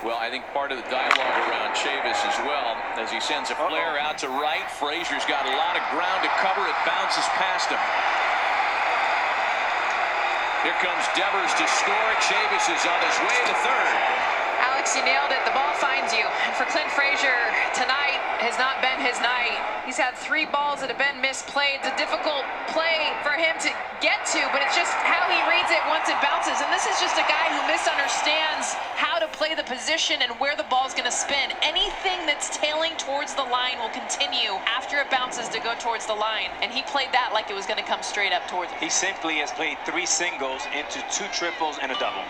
Well, I think part of the dialogue around Chavis as well, as he sends a flare out to right. Frazier's got a lot of ground to cover. It bounces past him. Here comes Devers to score. Chavis is on his way to third. Alex, you nailed it. The ball finds you. And for Clint Frazier, tonight has not been his night. He's had three balls that have been misplayed. It's a difficult play for him to get to, but it's just how he reads it once it bounces. And this is just a guy who misunderstands how to play the position and where the ball's going to spin. Anything that's tailing towards the line will continue after it bounces to go towards the line. And he played that like it was going to come straight up towards him. He simply has played three singles into two triples and a double.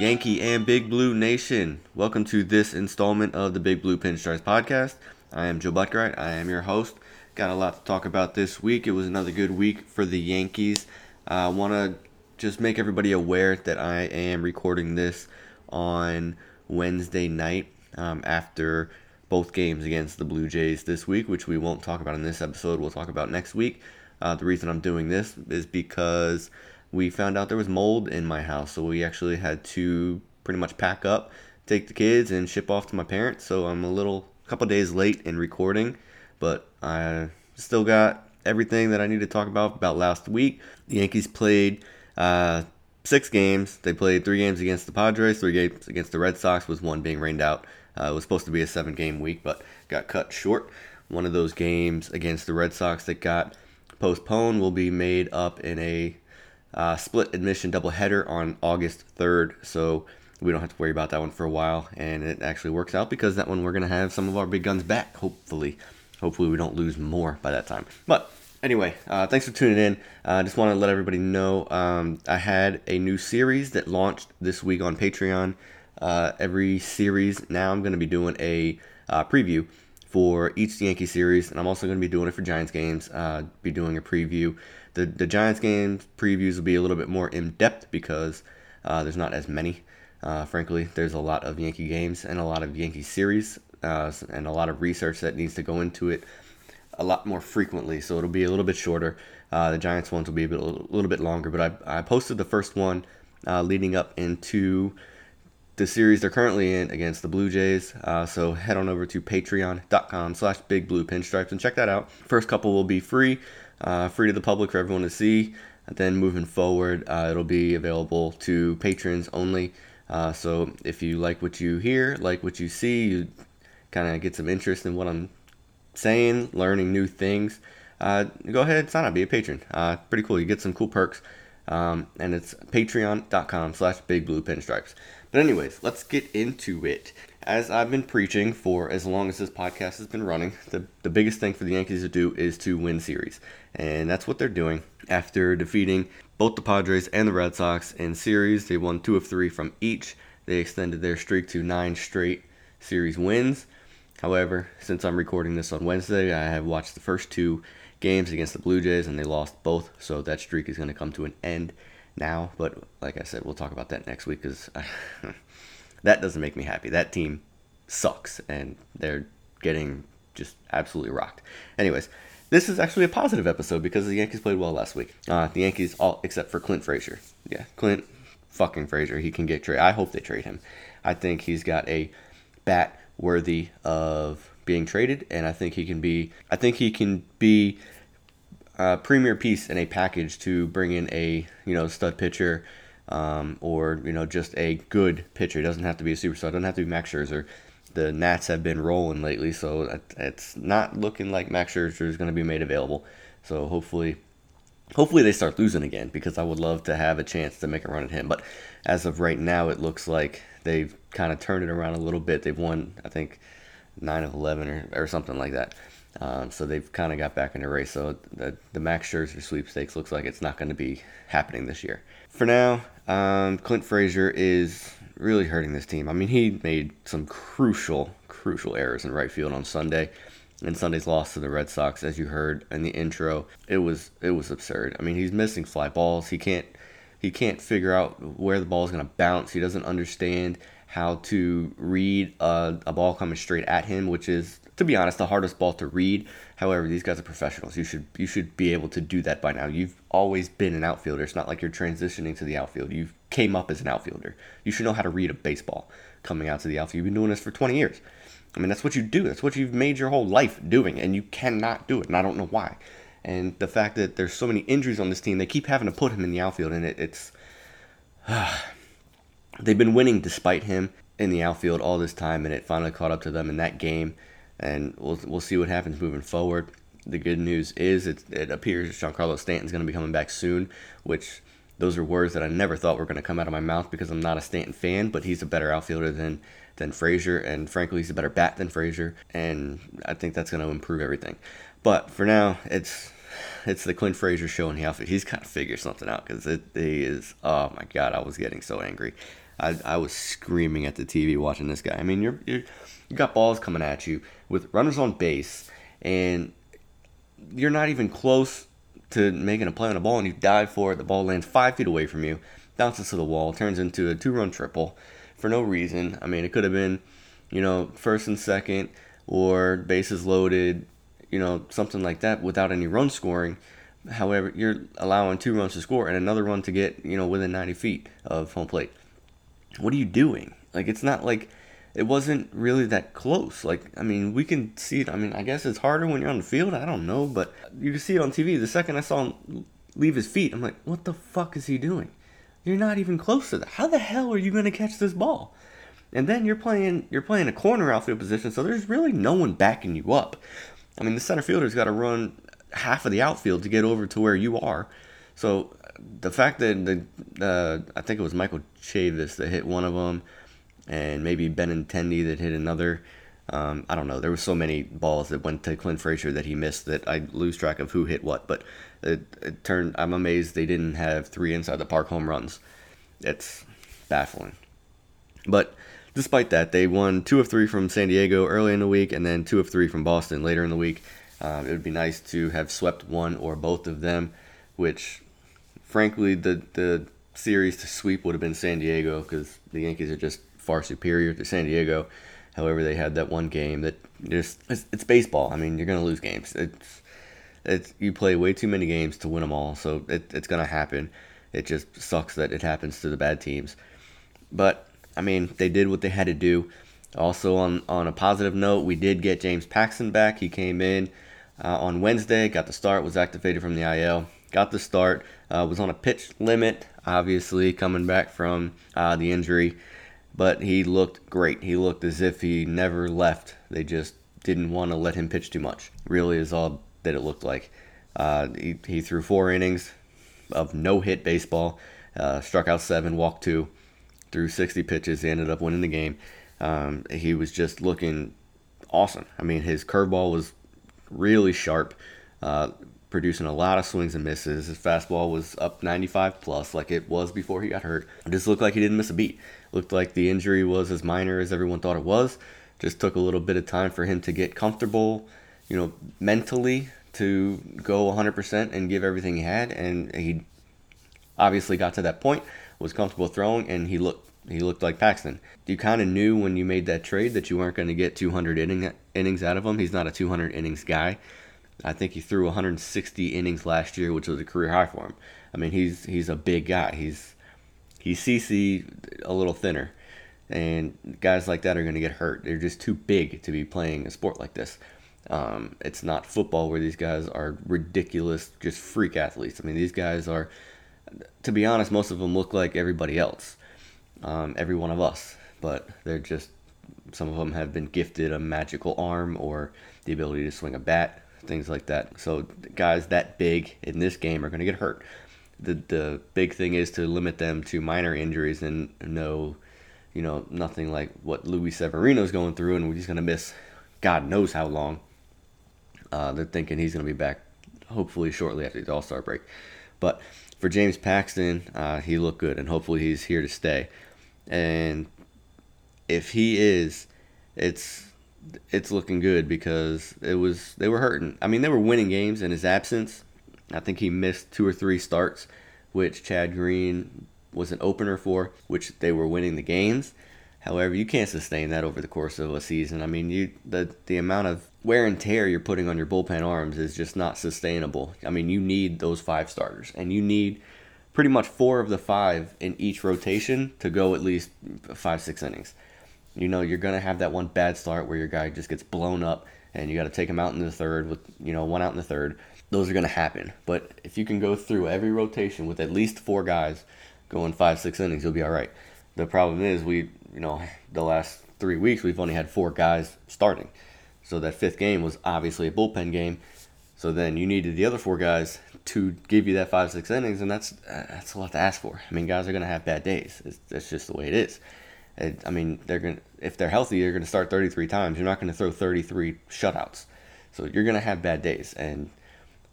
Yankee and Big Blue Nation. Welcome to this installment of the Big Blue Pinstripes podcast. I am Joe Buttgright. I am your host. Got a lot to talk about this week. It was another good week for the Yankees. I want to just make everybody aware that I am recording this on Wednesday night um, after both games against the Blue Jays this week, which we won't talk about in this episode. We'll talk about next week. Uh, the reason I'm doing this is because we found out there was mold in my house, so we actually had to pretty much pack up, take the kids, and ship off to my parents. So I'm a little couple days late in recording, but I still got everything that I need to talk about about last week. The Yankees played uh, six games. They played three games against the Padres, three games against the Red Sox, with one being rained out. Uh, it was supposed to be a seven game week, but got cut short. One of those games against the Red Sox that got postponed will be made up in a uh, split admission doubleheader on August 3rd. So we don't have to worry about that one for a while. And it actually works out because that one we're going to have some of our big guns back, hopefully. Hopefully, we don't lose more by that time. But anyway, uh, thanks for tuning in. I uh, just want to let everybody know um, I had a new series that launched this week on Patreon. Uh, every series now I'm going to be doing a uh, preview for each Yankee series, and I'm also going to be doing it for Giants games. Uh, be doing a preview the the Giants game previews will be a little bit more in depth because uh, there's not as many. Uh, frankly, there's a lot of Yankee games and a lot of Yankee series uh, and a lot of research that needs to go into it a lot more frequently. So it'll be a little bit shorter. Uh, the Giants ones will be a, bit, a little bit longer, but I, I posted the first one uh, leading up into the series they're currently in against the Blue Jays. Uh, so head on over to patreon.com slash big blue pinstripes and check that out. First couple will be free uh, free to the public for everyone to see. And then moving forward, uh, it'll be available to patrons only. Uh, so if you like what you hear, like what you see, you kind of get some interest in what I'm saying, learning new things, uh, go ahead sign up, be a patron. Uh, pretty cool. You get some cool perks. Um, and it's patreon.com slash big blue pinstripes. But anyways, let's get into it as I've been preaching for as long as this podcast has been running, the, the biggest thing for the Yankees to do is to win series. And that's what they're doing. After defeating both the Padres and the Red Sox in series, they won two of three from each. They extended their streak to nine straight series wins. However, since I'm recording this on Wednesday, I have watched the first two games against the Blue Jays and they lost both. So that streak is going to come to an end now. But like I said, we'll talk about that next week because. that doesn't make me happy. That team sucks, and they're getting just absolutely rocked. Anyways, this is actually a positive episode because the Yankees played well last week. Uh, the Yankees, all except for Clint Frazier. Yeah, Clint fucking Frazier. He can get traded. I hope they trade him. I think he's got a bat worthy of being traded, and I think he can be. I think he can be a premier piece in a package to bring in a you know stud pitcher um, or you know just a good pitcher. It doesn't have to be a superstar. It doesn't have to be Max Scherzer. The Nats have been rolling lately, so it's not looking like Max Scherzer is going to be made available. So hopefully, hopefully they start losing again because I would love to have a chance to make a run at him. But as of right now, it looks like they've kind of turned it around a little bit. They've won, I think, nine of eleven or, or something like that. Um, so they've kind of got back in the race. So the, the Max Scherzer sweepstakes looks like it's not going to be happening this year. For now, um, Clint Frazier is really hurting this team. I mean, he made some crucial, crucial errors in right field on Sunday. And Sunday's loss to the Red Sox, as you heard in the intro, it was it was absurd. I mean, he's missing fly balls. He can't he can't figure out where the ball is going to bounce. He doesn't understand how to read a, a ball coming straight at him, which is, to be honest, the hardest ball to read. However, these guys are professionals. You should you should be able to do that by now. You've always been an outfielder. It's not like you're transitioning to the outfield. You came up as an outfielder. You should know how to read a baseball coming out to the outfield. You've been doing this for 20 years. I mean, that's what you do. That's what you've made your whole life doing, and you cannot do it. And I don't know why. And the fact that there's so many injuries on this team, they keep having to put him in the outfield, and it, it's uh, they've been winning despite him in the outfield all this time, and it finally caught up to them in that game. And we'll we'll see what happens moving forward. The good news is it, it appears Giancarlo Stanton's going to be coming back soon, which those are words that I never thought were going to come out of my mouth because I'm not a Stanton fan, but he's a better outfielder than than Frazier, and frankly, he's a better bat than Frazier, and I think that's going to improve everything. But for now, it's it's the Clint Frazier show in the outfit. He's got to figure something out because it he is. Oh my god, I was getting so angry. I, I was screaming at the TV watching this guy. I mean, you're, you're you got balls coming at you with runners on base, and you're not even close to making a play on a ball, and you dive for it. The ball lands five feet away from you, bounces to the wall, turns into a two-run triple for no reason. I mean, it could have been, you know, first and second or bases loaded, you know, something like that without any run scoring. However, you're allowing two runs to score and another run to get, you know, within 90 feet of home plate. What are you doing? Like, it's not like it wasn't really that close. Like, I mean, we can see it. I mean, I guess it's harder when you're on the field. I don't know, but you can see it on TV. The second I saw him leave his feet, I'm like, what the fuck is he doing? You're not even close to that. How the hell are you going to catch this ball? And then you're playing you're playing a corner outfield position, so there's really no one backing you up. I mean, the center fielder's got to run half of the outfield to get over to where you are. So the fact that the uh, I think it was Michael Chavis that hit one of them, and maybe Benintendi that hit another. Um, I don't know. There were so many balls that went to Clint Frazier that he missed that I lose track of who hit what. But it, it turned. I'm amazed they didn't have three inside the park home runs. It's baffling. But despite that, they won two of three from San Diego early in the week, and then two of three from Boston later in the week. Um, it would be nice to have swept one or both of them, which, frankly, the the series to sweep would have been San Diego because the Yankees are just far superior to San Diego. However, they had that one game that just it's, it's baseball. I mean, you're gonna lose games. It's it's you play way too many games to win them all, so it, it's gonna happen. It just sucks that it happens to the bad teams. But I mean, they did what they had to do. Also, on on a positive note, we did get James Paxton back. He came in uh, on Wednesday, got the start, was activated from the IL, got the start, uh, was on a pitch limit, obviously coming back from uh, the injury, but he looked great. He looked as if he never left. They just didn't want to let him pitch too much. Really, is all that it looked like. Uh, he, he threw four innings of no hit baseball, uh, struck out seven, walked two, threw 60 pitches. He ended up winning the game. Um, he was just looking awesome. I mean, his curveball was really sharp, uh, producing a lot of swings and misses. His fastball was up 95 plus, like it was before he got hurt. It just looked like he didn't miss a beat. Looked like the injury was as minor as everyone thought it was. Just took a little bit of time for him to get comfortable, you know, mentally to go 100% and give everything he had, and he obviously got to that point, was comfortable throwing, and he looked he looked like Paxton. You kind of knew when you made that trade that you weren't going to get 200 inning, innings out of him. He's not a 200 innings guy. I think he threw 160 innings last year, which was a career high for him. I mean, he's he's a big guy. He's he's CC a little thinner, and guys like that are going to get hurt. They're just too big to be playing a sport like this. Um, it's not football where these guys are ridiculous, just freak athletes. I mean, these guys are, to be honest, most of them look like everybody else, um, every one of us. But they're just, some of them have been gifted a magical arm or the ability to swing a bat, things like that. So guys that big in this game are going to get hurt. The the big thing is to limit them to minor injuries and no, you know, nothing like what Luis Severino's going through, and he's going to miss God knows how long. Uh, they're thinking he's going to be back hopefully shortly after the All Star break. But for James Paxton, uh, he looked good, and hopefully he's here to stay. And if he is, it's it's looking good because it was they were hurting. I mean, they were winning games in his absence. I think he missed two or three starts, which Chad Green was an opener for, which they were winning the games. However, you can't sustain that over the course of a season. I mean, you the the amount of wear and tear you're putting on your bullpen arms is just not sustainable. I mean, you need those five starters, and you need pretty much four of the five in each rotation to go at least five six innings. You know, you're gonna have that one bad start where your guy just gets blown up, and you got to take him out in the third with you know one out in the third. Those are gonna happen. But if you can go through every rotation with at least four guys going five six innings, you'll be all right. The problem is we you know, the last three weeks we've only had four guys starting. So that fifth game was obviously a bullpen game. So then you needed the other four guys to give you that five six innings, and that's uh, that's a lot to ask for. I mean, guys are gonna have bad days. It's, that's just the way it is. I mean, they're gonna if they're healthy, they're gonna start 33 times. You're not gonna throw 33 shutouts. So you're gonna have bad days, and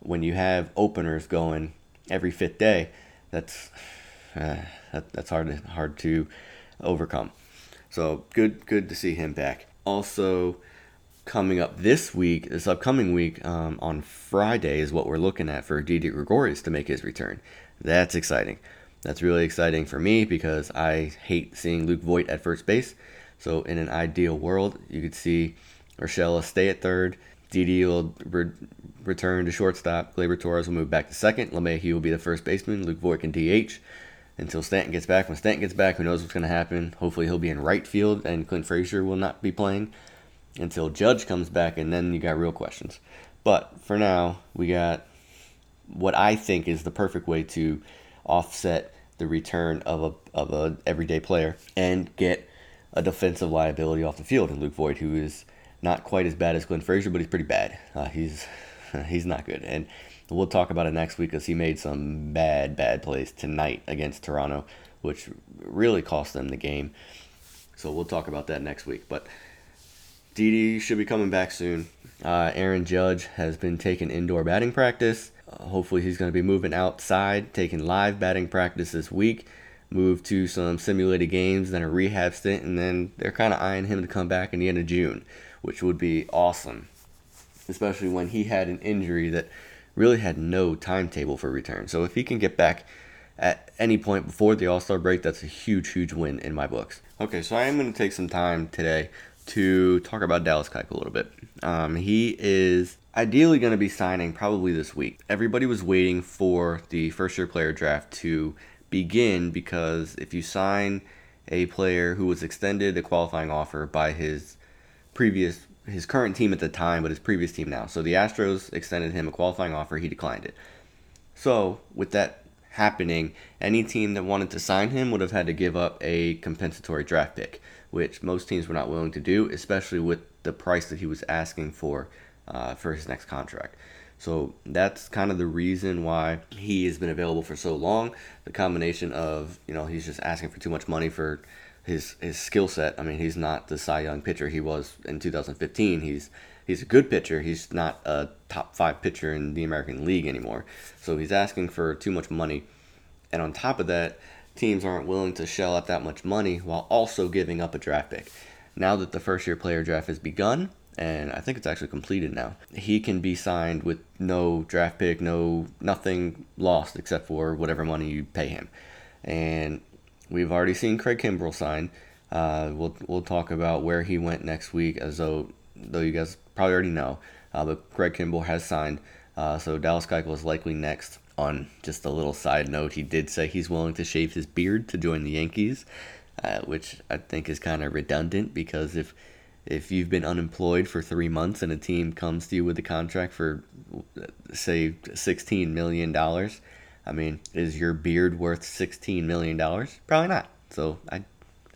when you have openers going every fifth day, that's uh, that, that's hard to, hard to overcome. So good, good to see him back. Also, coming up this week, this upcoming week, um, on Friday is what we're looking at for Didi Gregorius to make his return. That's exciting. That's really exciting for me because I hate seeing Luke Voit at first base. So in an ideal world, you could see Urshela stay at third. Didi will re- return to shortstop. Gleyber Torres will move back to second. LeMahieu will be the first baseman. Luke Voit can DH until Stanton gets back. When Stanton gets back, who knows what's going to happen? Hopefully, he'll be in right field, and Clint Frazier will not be playing until Judge comes back, and then you got real questions. But for now, we got what I think is the perfect way to offset the return of a of a everyday player and get a defensive liability off the field in Luke Voit, who is not quite as bad as Clint Frazier, but he's pretty bad. Uh, he's he's not good, and We'll talk about it next week because he made some bad, bad plays tonight against Toronto, which really cost them the game. So we'll talk about that next week. But Didi should be coming back soon. Uh, Aaron Judge has been taking indoor batting practice. Uh, hopefully, he's going to be moving outside, taking live batting practice this week. Move to some simulated games, then a rehab stint, and then they're kind of eyeing him to come back in the end of June, which would be awesome. Especially when he had an injury that really had no timetable for return. So if he can get back at any point before the All Star break, that's a huge, huge win in my books. Okay, so I am going to take some time today to talk about Dallas Keuchel a little bit. Um, he is ideally going to be signing probably this week. Everybody was waiting for the first year player draft to begin because if you sign a player who was extended a qualifying offer by his previous his current team at the time, but his previous team now. So the Astros extended him a qualifying offer. He declined it. So with that happening, any team that wanted to sign him would have had to give up a compensatory draft pick, which most teams were not willing to do, especially with the price that he was asking for uh, for his next contract. So that's kind of the reason why he has been available for so long. The combination of you know he's just asking for too much money for his his skill set. I mean, he's not the Cy Young pitcher he was in 2015. He's he's a good pitcher. He's not a top five pitcher in the American League anymore. So he's asking for too much money, and on top of that, teams aren't willing to shell out that much money while also giving up a draft pick. Now that the first year player draft has begun, and I think it's actually completed now. He can be signed with no draft pick, no nothing lost except for whatever money you pay him. And We've already seen Craig Kimbrel sign. Uh, we'll we'll talk about where he went next week, as though though you guys probably already know. Uh, but Craig Kimbrel has signed, uh, so Dallas Keuchel is likely next. On just a little side note, he did say he's willing to shave his beard to join the Yankees, uh, which I think is kind of redundant because if if you've been unemployed for three months and a team comes to you with a contract for say sixteen million dollars I mean, is your beard worth sixteen million dollars? Probably not. So I,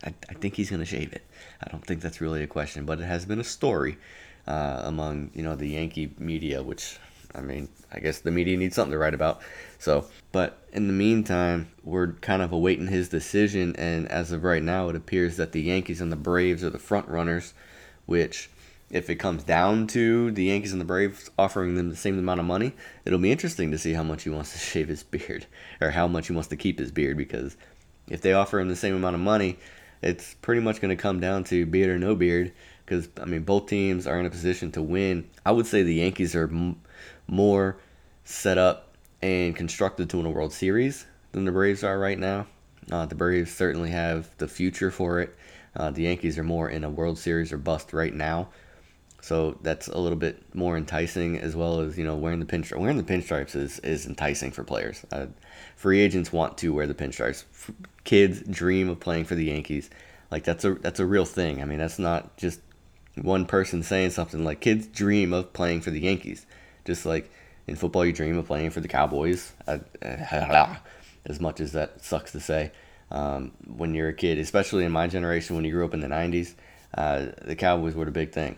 I, I think he's gonna shave it. I don't think that's really a question, but it has been a story uh, among you know the Yankee media, which I mean, I guess the media needs something to write about. So, but in the meantime, we're kind of awaiting his decision, and as of right now, it appears that the Yankees and the Braves are the front runners, which if it comes down to the Yankees and the Braves offering them the same amount of money, it'll be interesting to see how much he wants to shave his beard or how much he wants to keep his beard because if they offer him the same amount of money, it's pretty much going to come down to beard or no beard because I mean both teams are in a position to win. I would say the Yankees are m- more set up and constructed to win a World Series than the Braves are right now. Uh, the Braves certainly have the future for it. Uh, the Yankees are more in a World Series or bust right now. So that's a little bit more enticing, as well as you know wearing the pinstripe. Wearing the pinstripes is, is enticing for players. Uh, free agents want to wear the pinstripes. Kids dream of playing for the Yankees. Like that's a that's a real thing. I mean that's not just one person saying something. Like kids dream of playing for the Yankees, just like in football you dream of playing for the Cowboys. Uh, as much as that sucks to say, um, when you're a kid, especially in my generation, when you grew up in the '90s, uh, the Cowboys were the big thing.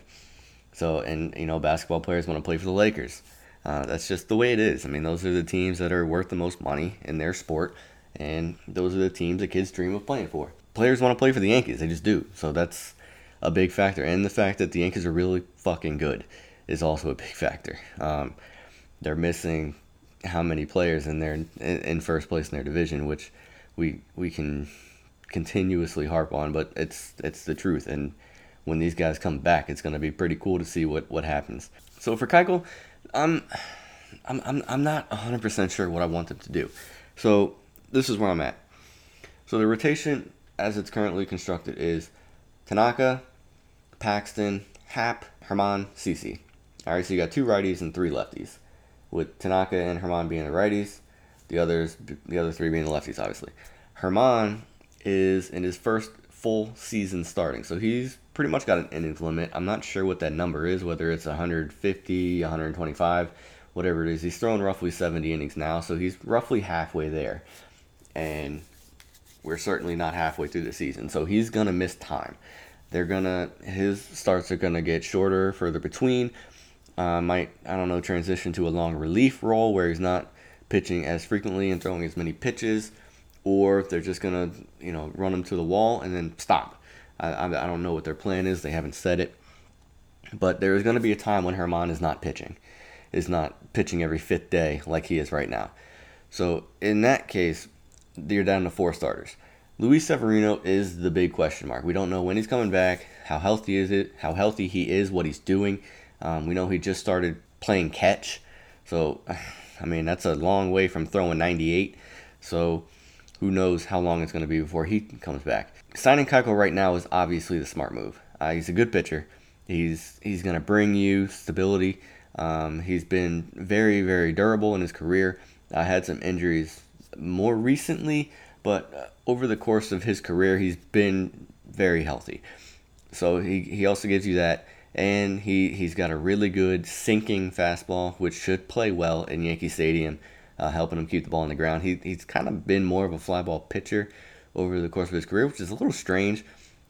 So, and you know, basketball players want to play for the Lakers. Uh, that's just the way it is. I mean, those are the teams that are worth the most money in their sport, and those are the teams that kids dream of playing for. Players want to play for the Yankees, they just do. So that's a big factor, and the fact that the Yankees are really fucking good is also a big factor. Um, they're missing how many players in their in, in first place in their division, which we we can continuously harp on, but it's it's the truth. And when these guys come back, it's going to be pretty cool to see what what happens. So for Keuchel, I'm I'm I'm, I'm not 100% sure what I want them to do. So this is where I'm at. So the rotation as it's currently constructed is Tanaka, Paxton, Happ, Germán, CC. All right, so you got two righties and three lefties, with Tanaka and Germán being the righties, the others, the other three being the lefties, obviously. Germán is in his first full season starting, so he's pretty much got an innings limit. I'm not sure what that number is, whether it's 150, 125, whatever it is. He's throwing roughly 70 innings now, so he's roughly halfway there, and we're certainly not halfway through the season, so he's gonna miss time. They're gonna his starts are gonna get shorter, further between. Uh, might I don't know transition to a long relief role where he's not pitching as frequently and throwing as many pitches, or they're just gonna you know run them to the wall and then stop. I, I, I don't know what their plan is. They haven't said it, but there is going to be a time when Germán is not pitching, is not pitching every fifth day like he is right now. So in that case, you're down to four starters. Luis Severino is the big question mark. We don't know when he's coming back, how healthy is it, how healthy he is, what he's doing. Um, we know he just started playing catch, so I mean that's a long way from throwing 98. So who knows how long it's going to be before he comes back. Signing Keuchel right now is obviously the smart move. Uh, he's a good pitcher. He's he's going to bring you stability. Um, he's been very very durable in his career. I had some injuries more recently, but uh, over the course of his career, he's been very healthy. So he, he also gives you that. And he, he's got a really good sinking fastball, which should play well in Yankee Stadium, uh, helping him keep the ball on the ground. He, he's kind of been more of a fly ball pitcher over the course of his career, which is a little strange.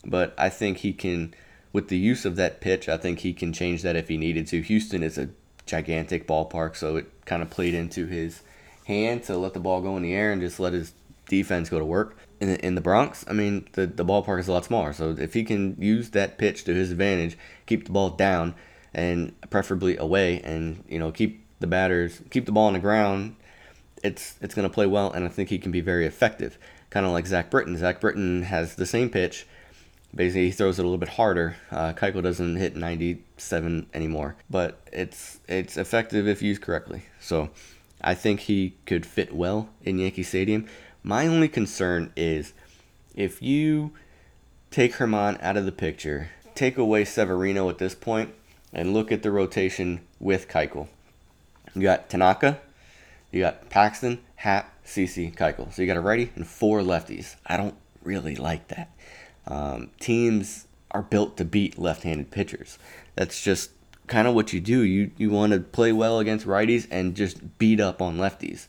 But I think he can, with the use of that pitch, I think he can change that if he needed to. Houston is a gigantic ballpark, so it kind of played into his hand to let the ball go in the air and just let his defense go to work. In, in the Bronx, I mean, the, the ballpark is a lot smaller. So if he can use that pitch to his advantage, keep the ball down and preferably away, and you know keep the batters keep the ball on the ground, it's it's going to play well, and I think he can be very effective. Kind of like Zach Britton. Zach Britton has the same pitch. Basically, he throws it a little bit harder. Uh, Keuchel doesn't hit 97 anymore, but it's it's effective if used correctly. So I think he could fit well in Yankee Stadium. My only concern is if you take Germán out of the picture, take away Severino at this point, and look at the rotation with Keuchel. You got Tanaka, you got Paxton, Happ, CC, Keuchel. So you got a righty and four lefties. I don't really like that. Um, teams are built to beat left-handed pitchers. That's just kind of what you do. You you want to play well against righties and just beat up on lefties.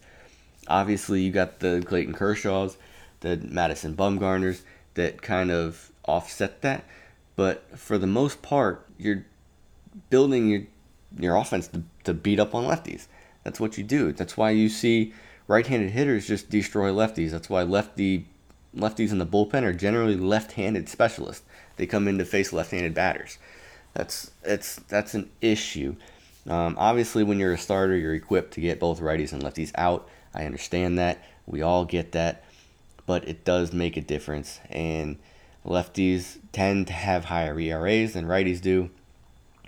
Obviously, you got the Clayton Kershaws, the Madison Bumgarners that kind of offset that. But for the most part, you're building your your offense to, to beat up on lefties. That's what you do. That's why you see right-handed hitters just destroy lefties. That's why lefty lefties in the bullpen are generally left-handed specialists. They come in to face left-handed batters. That's it's that's an issue. Um, obviously, when you're a starter, you're equipped to get both righties and lefties out. I understand that. We all get that, but it does make a difference. And Lefties tend to have higher ERAs than righties do.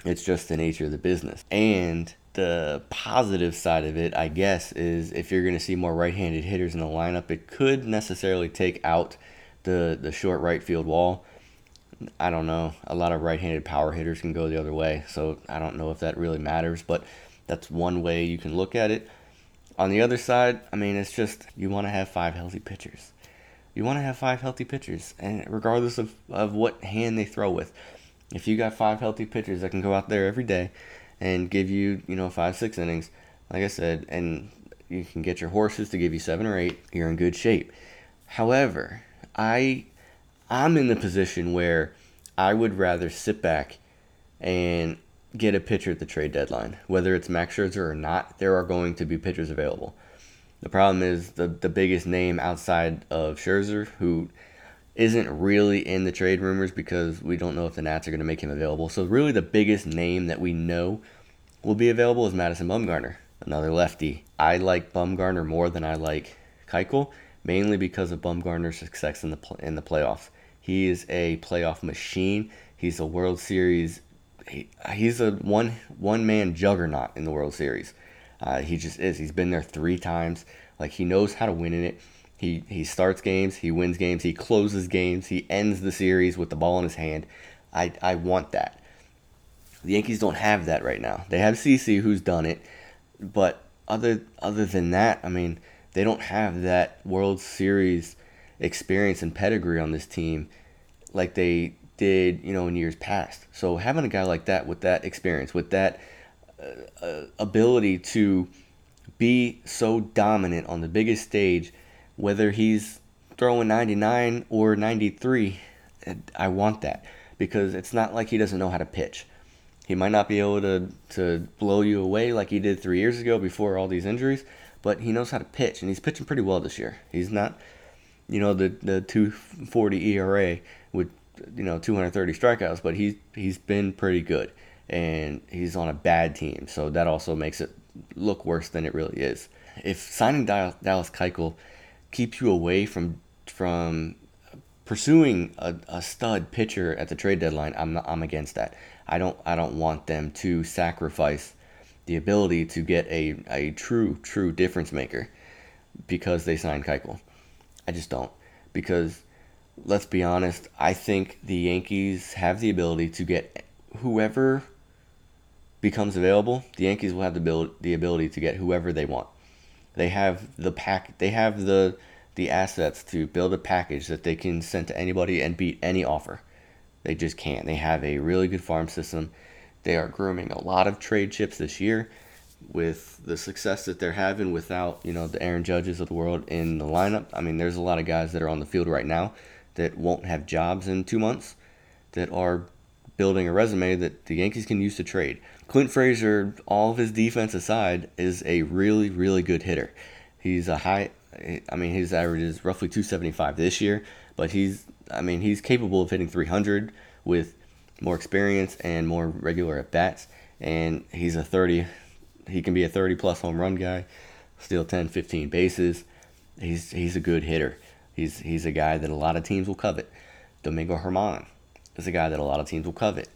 It's just the nature of the business. And the positive side of it, I guess, is if you're going to see more right-handed hitters in the lineup, it could necessarily take out the the short right field wall. I don't know. A lot of right-handed power hitters can go the other way, so I don't know if that really matters, but that's one way you can look at it. On the other side, I mean, it's just you want to have five healthy pitchers. You want to have five healthy pitchers, and regardless of, of what hand they throw with, if you got five healthy pitchers that can go out there every day and give you, you know, five, six innings, like I said, and you can get your horses to give you seven or eight, you're in good shape. However, I I'm in the position where I would rather sit back and get a pitcher at the trade deadline. Whether it's Max Scherzer or not, there are going to be pitchers available. The problem is the the biggest name outside of Scherzer, who isn't really in the trade rumors because we don't know if the Nats are going to make him available. So really, the biggest name that we know will be available is Madison Bumgarner, another lefty. I like Bumgarner more than I like Keuchel, mainly because of Bumgarner's success in the in the playoffs. He is a playoff machine. He's a World Series. He, he's a one one man juggernaut in the World Series. Uh, he just is. He's been there three times. Like he knows how to win in it. He he starts games, he wins games, he closes games, he ends the series with the ball in his hand. I I want that. The Yankees don't have that right now. They have CC who's done it, but other other than that, I mean, they don't have that World Series experience and pedigree on this team like they did, you know, in years past. So having a guy like that with that experience, with that uh, uh ability to be so dominant on the biggest stage whether he's throwing 99 or 93, I want that because it's not like he doesn't know how to pitch. He might not be able to, to blow you away like he did three years ago before all these injuries, but he knows how to pitch, and he's pitching pretty well this year. He's not, you know, the, the 240 ERA with, you know, 230 strikeouts, but he's, he's been pretty good, and he's on a bad team, so that also makes it look worse than it really is. If signing Dallas Keuchel – keeps you away from from pursuing a, a stud pitcher at the trade deadline, I'm not, I'm against that. I don't I don't want them to sacrifice the ability to get a, a true true difference maker because they signed Keuchel. I just don't because let's be honest, I think the Yankees have the ability to get whoever becomes available. The Yankees will have the ability, the ability to get whoever they want. They have the pack. They have the the assets to build a package that they can send to anybody and beat any offer. They just can't. They have a really good farm system. They are grooming a lot of trade chips this year with the success that they're having without, you know, the Aaron Judges of the world in the lineup. I mean, there's a lot of guys that are on the field right now that won't have jobs in 2 months that are building a resume that the Yankees can use to trade. Clint Frazier, all of his defense aside, is a really, really good hitter. He's a high, I mean, his average is roughly 275 this year, but he's, I mean, he's capable of hitting 300 with more experience and more regular at bats. And he's a 30, he can be a 30 plus home run guy, steal 10, 15 bases. He's he's a good hitter. He's he's a guy that a lot of teams will covet. Domingo Germán is a guy that a lot of teams will covet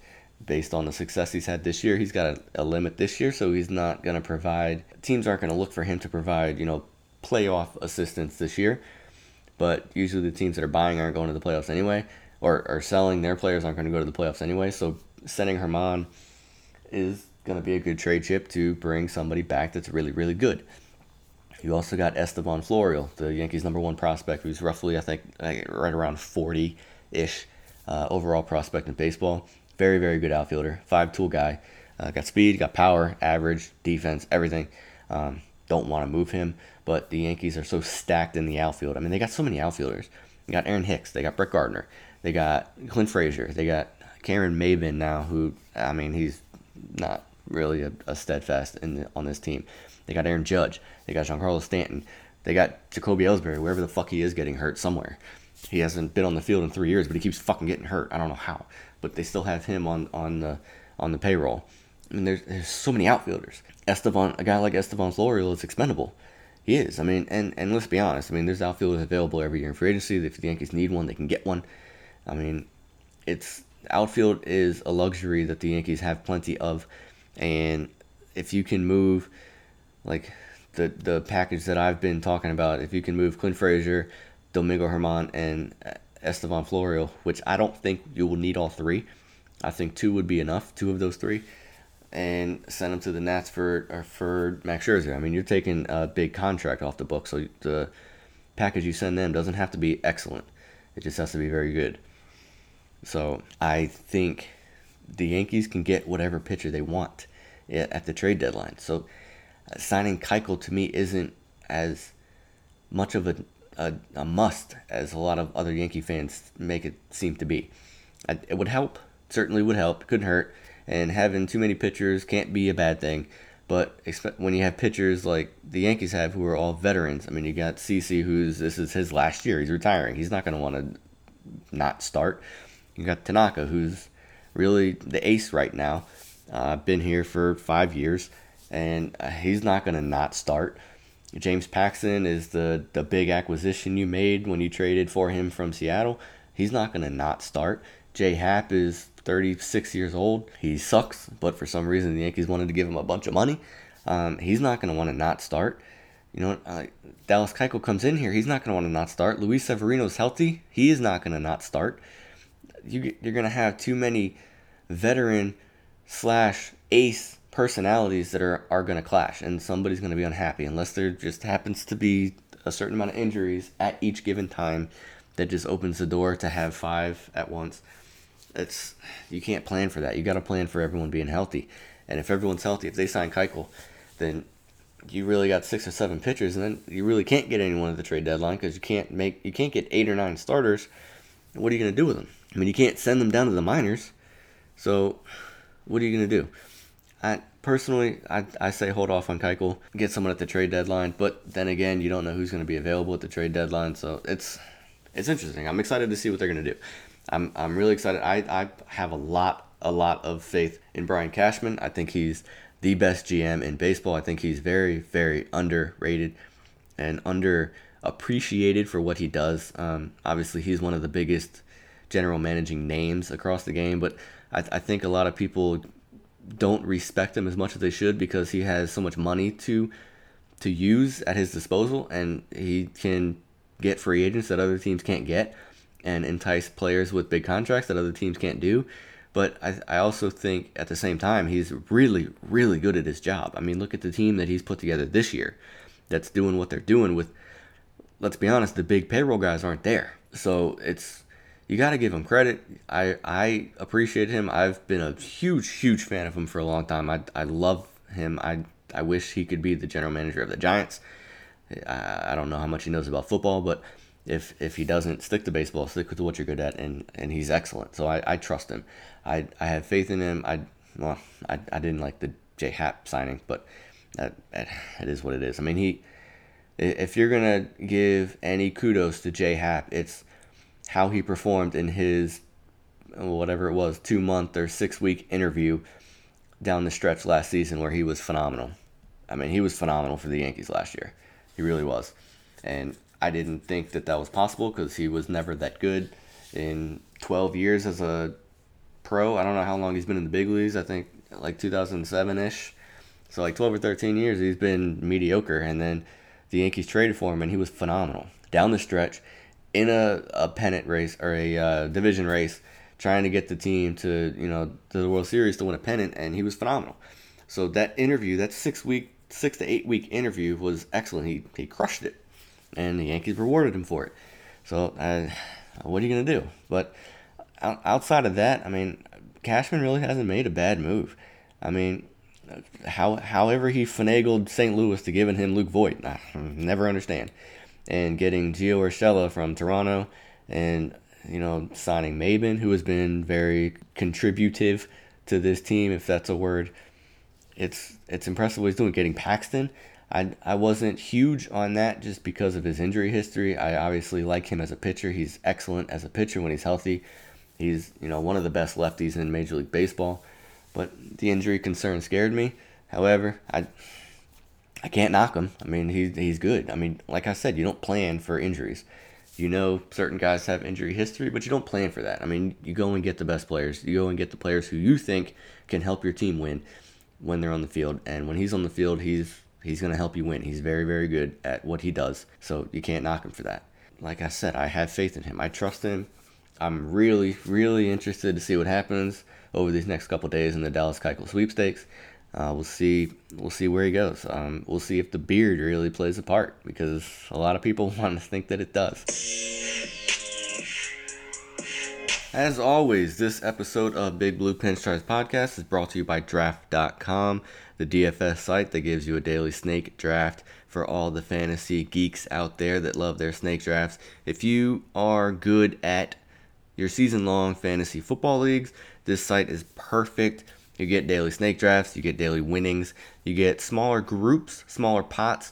based on the success he's had this year. He's got a, a limit this year, so he's not going to provide. Teams aren't going to look for him to provide, you know, playoff assistance this year. But usually the teams that are buying aren't going to the playoffs anyway, or, are selling their players aren't going to go to the playoffs anyway. So sending Germán is going to be a good trade chip to bring somebody back that's really, really good. You also got Estevan Florial, the Yankees' number one prospect, who's roughly, I think, right around 40 ish uh, overall prospect in baseball. Very, very good outfielder, five tool guy. Uh, got speed, got power, average, defense, everything. Um, don't want to move him, but the Yankees are so stacked in the outfield. I mean, they got so many outfielders. They got Aaron Hicks, they got Brett Gardner, they got Clint Frazier, they got Cameron Maybin now, who I mean, he's not really a, a steadfast in the, on this team. They got Aaron Judge, they got Giancarlo Stanton, they got Jacoby Ellsbury, wherever the fuck he is, getting hurt somewhere. He hasn't been on the field in three years, but he keeps fucking getting hurt. I don't know how, but they still have him on on the on the payroll. I mean, there's there's so many outfielders. Estevan, a guy like Estevan Florial is expendable. He is. I mean, and and let's be honest. I mean, there's outfielders available every year in free agency. If the Yankees need one, they can get one. I mean, it's outfield is a luxury that the Yankees have plenty of, and if you can move, like the the package that I've been talking about, if you can move Clint Frazier, Domingo Germán, and uh, Estevan Florial, which I don't think you will need all three. I think two would be enough, two of those three, and send them to the Nats for for Max Scherzer. I mean, you're taking a big contract off the book, so the package you send them doesn't have to be excellent. It just has to be very good. So I think the Yankees can get whatever pitcher they want at the trade deadline. So uh, signing Keuchel to me isn't as much of a, a, a, must as a lot of other Yankee fans make it seem to be. It would help, certainly would help, couldn't hurt, and having too many pitchers can't be a bad thing. But when you have pitchers like the Yankees have, who are all veterans, I mean, you got CC, who's this is his last year. He's retiring. He's not going to want to not start. You got Tanaka, who's really the ace right now. Uh, been here for five years, and uh, he's not going to not start. James Paxton is the, the big acquisition you made when you traded for him from Seattle. He's not going to not start. Jay Happ is 36 years old. He sucks, but for some reason the Yankees wanted to give him a bunch of money. Um, he's not going to want to not start. You know, uh, Dallas Keuchel comes in here. He's not going to want to not start. Luis Severino's healthy. He is not going to not start. You, you're going to have too many veteran slash ace personalities that are, are going to clash, and somebody's going to be unhappy unless there just happens to be a certain amount of injuries at each given time that just opens the door to have five at once. It's you can't plan for that. You got to plan for everyone being healthy, and if everyone's healthy, if they sign Keuchel, then you really got six or seven pitchers, and then you really can't get anyone at the trade deadline because you can't make you can't get eight or nine starters. What are you going to do with them? I mean, you can't send them down to the minors. So, what are you going to do? I personally, I, I say hold off on Keuchel, get someone at the trade deadline. But then again, you don't know who's going to be available at the trade deadline, so it's it's interesting. I'm excited to see what they're going to do. I'm I'm really excited. I I have a lot a lot of faith in Brian Cashman. I think he's the best GM in baseball. I think he's very, very underrated and underappreciated for what he does. Um, obviously, he's one of the biggest general managing names across the game, but I, I think a lot of people don't respect him as much as they should because he has so much money to to use at his disposal, and he can get free agents that other teams can't get, and entice players with big contracts that other teams can't do. But I, I also think at the same time, he's really, really good at his job. I mean, look at the team that he's put together this year that's doing what they're doing with, let's be honest, the big payroll guys aren't there. So it's, you got to give him credit. I, I appreciate him. I've been a huge, huge fan of him for a long time. I, I love him. I, I wish he could be the general manager of the Giants. I, I don't know how much he knows about football, but if if he doesn't stick to baseball, stick with what you're good at, and and he's excellent. So I, I trust him. I I have faith in him. I well I, I didn't like the J Happ signing, but that, that it is what it is. I mean he if you're gonna give any kudos to J Happ, it's how he performed in his whatever it was two month or six week interview down the stretch last season where he was phenomenal. I mean he was phenomenal for the Yankees last year. He really was, and I didn't think that that was possible because he was never that good in 12 years as a pro. I don't know how long he's been in the big leagues. I think like 2007 ish. So like 12 or 13 years, he's been mediocre. And then the Yankees traded for him, and he was phenomenal down the stretch in a, a pennant race or a uh, division race, trying to get the team to you know to the World Series to win a pennant, and he was phenomenal. So that interview, that six week, six to eight week interview, was excellent. He he crushed it and the Yankees rewarded him for it. So, what are you going to do? But outside of that, I mean, Cashman really hasn't made a bad move. I mean, how however he finagled St. Louis to giving him Luke Voit, I never understand. And getting Gio Urshela from Toronto, and you know signing Maybin, who has been very contributive to this team, if that's a word. It's it's impressive what he's doing. Getting Paxton, I, I wasn't huge on that just because of his injury history. I obviously like him as a pitcher. He's excellent as a pitcher when he's healthy. He's you know one of the best lefties in Major League Baseball. But the injury concern scared me. However, I I can't knock him. I mean he's he's good. I mean like I said, you don't plan for injuries. You know, certain guys have injury history, but you don't plan for that. I mean, you go and get the best players. You go and get the players who you think can help your team win when they're on the field. And when he's on the field, he's he's going to help you win. He's very, very good at what he does. So you can't knock him for that. Like I said, I have faith in him. I trust him. I'm really, really interested to see what happens over these next couple days in the Dallas Keuchel sweepstakes. Uh, we'll see. We'll see where he goes. Um, we'll see if the beard really plays a part because a lot of people want to think that it does. As always, this episode of Big Blue Pinstripes podcast is brought to you by Draft.com, the DFS site that gives you a daily snake draft for all the fantasy geeks out there that love their snake drafts. If you are good at your season long fantasy football leagues, this site is perfect you get daily snake drafts, you get daily winnings, you get smaller groups, smaller pots.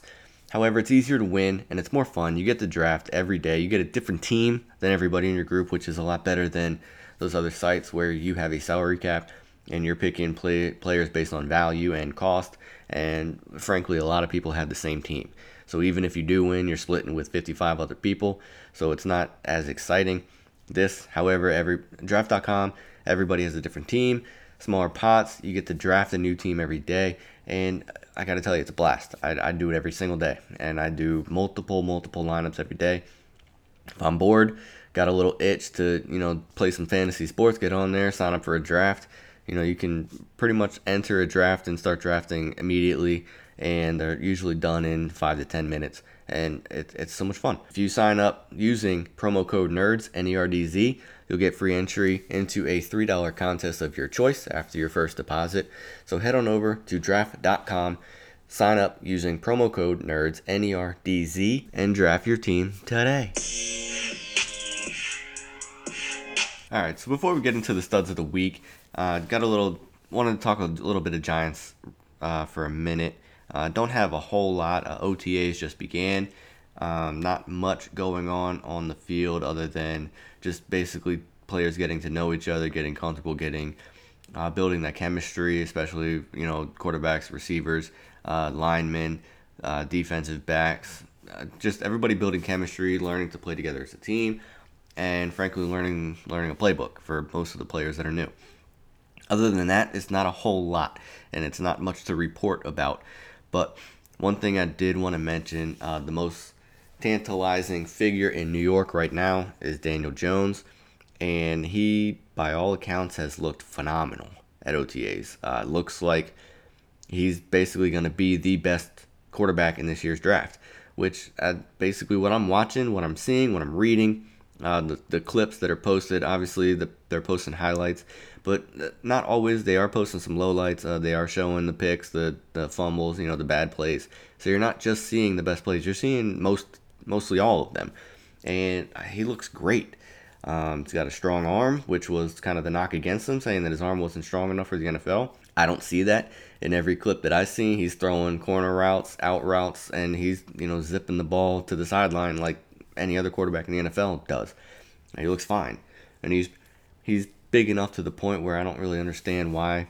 However, it's easier to win and it's more fun. You get the draft every day. You get a different team than everybody in your group, which is a lot better than those other sites where you have a salary cap and you're picking play, players based on value and cost. And frankly, a lot of people have the same team. So even if you do win, you're splitting with 55 other people. So it's not as exciting. This, however, every draft.com, everybody has a different team smaller pots. You get to draft a new team every day, and I got to tell you, it's a blast. I, I do it every single day, and I do multiple, multiple lineups every day. If I'm bored, got a little itch to you know play some fantasy sports, get on there, sign up for a draft. You know, you can pretty much enter a draft and start drafting immediately, and they're usually done in five to ten minutes and it, it's so much fun. If you sign up using promo code NERDS, N E R D Z, you'll get free entry into a $3 contest of your choice after your first deposit. So head on over to draft.com, sign up using promo code NERDS, N E R D Z, and draft your team today. All right, so before we get into the studs of the week, uh, got a little wanted to talk a little bit of Giants uh, for a minute. Uh, don't have a whole lot. OTAs just began. Um, not much going on on the field other than just basically players getting to know each other, getting comfortable, getting uh, building that chemistry, especially you know quarterbacks, receivers, uh, linemen, uh, defensive backs, uh, just everybody building chemistry, learning to play together as a team, and frankly learning learning a playbook for most of the players that are new. Other than that, it's not a whole lot, and it's not much to report about. But one thing I did want to mention uh, the most tantalizing figure in New York right now is Daniel Jones. And he, by all accounts, has looked phenomenal at OTAs. Uh, looks like he's basically going to be the best quarterback in this year's draft, which uh, basically what I'm watching, what I'm seeing, what I'm reading, uh, the, the clips that are posted. Obviously, the, they're posting highlights, but not always. They are posting some lowlights. Uh, they are showing the picks, the, the fumbles, you know, the bad plays. So you're not just seeing the best plays. You're seeing most, mostly all of them, and he looks great. Um, he's got a strong arm, which was kind of the knock against him, saying that his arm wasn't strong enough for the NFL. I don't see that in every clip that I see. He's throwing corner routes, out routes, and he's you know zipping the ball to the sideline like any other quarterback in the NFL does. And he looks fine, and he's he's big enough to the point where I don't really understand why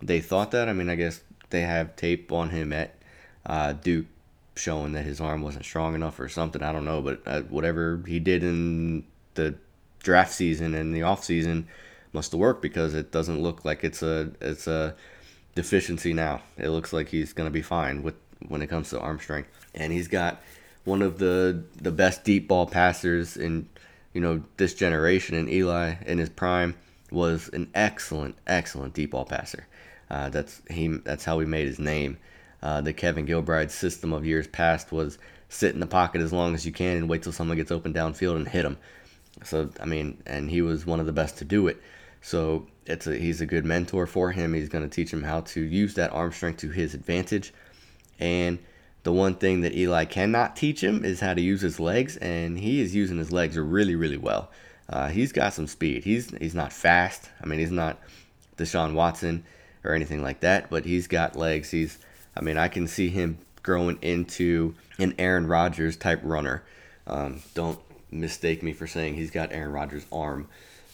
they thought that. I mean, I guess they have tape on him at uh, Duke showing that his arm wasn't strong enough or something. I don't know, but uh, whatever he did in the draft season and the off season must have worked because it doesn't look like it's a it's a deficiency now. It looks like he's gonna be fine with when it comes to arm strength, and he's got one of the the best deep ball passers in you know this generation. And Eli in his prime was an excellent, excellent deep ball passer. Uh, that's he. That's how he made his name. Uh, the Kevin Gilbride system of years past was sit in the pocket as long as you can and wait till someone gets open downfield and hit him. So I mean, and he was one of the best to do it. So it's a, he's a good mentor for him. He's going to teach him how to use that arm strength to his advantage. And the one thing that Eli cannot teach him is how to use his legs, and he is using his legs really, really well. Uh, he's got some speed. He's he's not fast. I mean, he's not Deshaun Watson or anything like that, but he's got legs. He's I mean, I can see him growing into an Aaron Rodgers type runner. Um, don't mistake me for saying he's got Aaron Rodgers' arm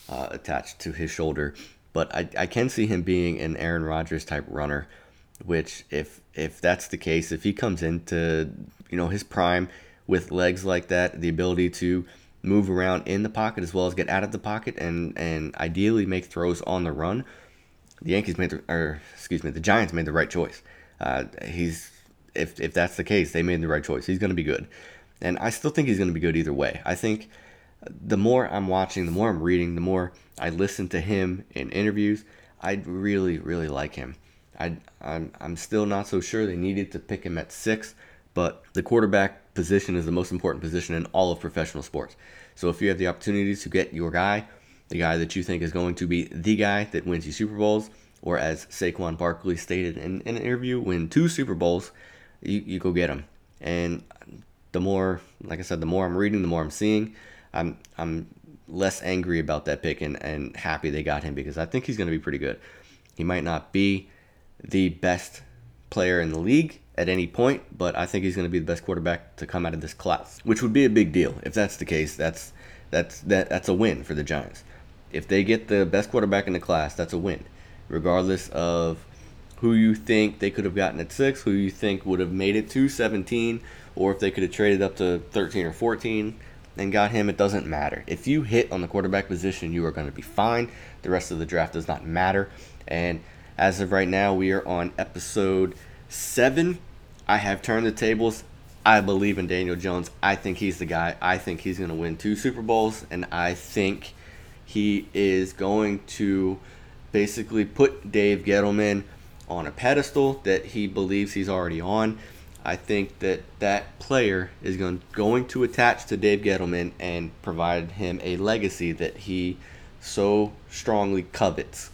uh, attached to his shoulder, but I, I can see him being an Aaron Rodgers type runner. Which, if if that's the case, if he comes into you know his prime with legs like that, the ability to move around in the pocket as well as get out of the pocket and and ideally make throws on the run. The Yankees made the, or excuse me, the Giants made the right choice. Uh, he's if if that's the case, they made the right choice. He's going to be good, and I still think he's going to be good either way. I think the more I'm watching, the more I'm reading, the more I listen to him in interviews. I really really like him. I I'm I'm still not so sure they needed to pick him at six, but the quarterback position is the most important position in all of professional sports. So if you have the opportunity to get your guy, the guy that you think is going to be the guy that wins you Super Bowls, or as Saquon Barkley stated in, in an interview, win two Super Bowls, you, you go get him. And the more, like I said, the more I'm reading, the more I'm seeing, I'm I'm less angry about that pick and, and happy they got him because I think he's going to be pretty good. He might not be the best player in the league at any point, but I think he's going to be the best quarterback to come out of this class, which would be a big deal. If that's the case, that's that's that that's a win for the Giants. If they get the best quarterback in the class, that's a win, regardless of who you think they could have gotten at six, who you think would have made it to 17, or if they could have traded up to 13 or 14 and got him, it doesn't matter. If you hit on the quarterback position, you are going to be fine. The rest of the draft does not matter. And as of right now, we are on episode seven. I have turned the tables. I believe in Daniel Jones. I think he's the guy. I think he's going to win two Super Bowls, and I think he is going to basically put Dave Gettleman on a pedestal that he believes he's already on. I think that that player is going, going to attach to Dave Gettleman and provide him a legacy that he so strongly covets.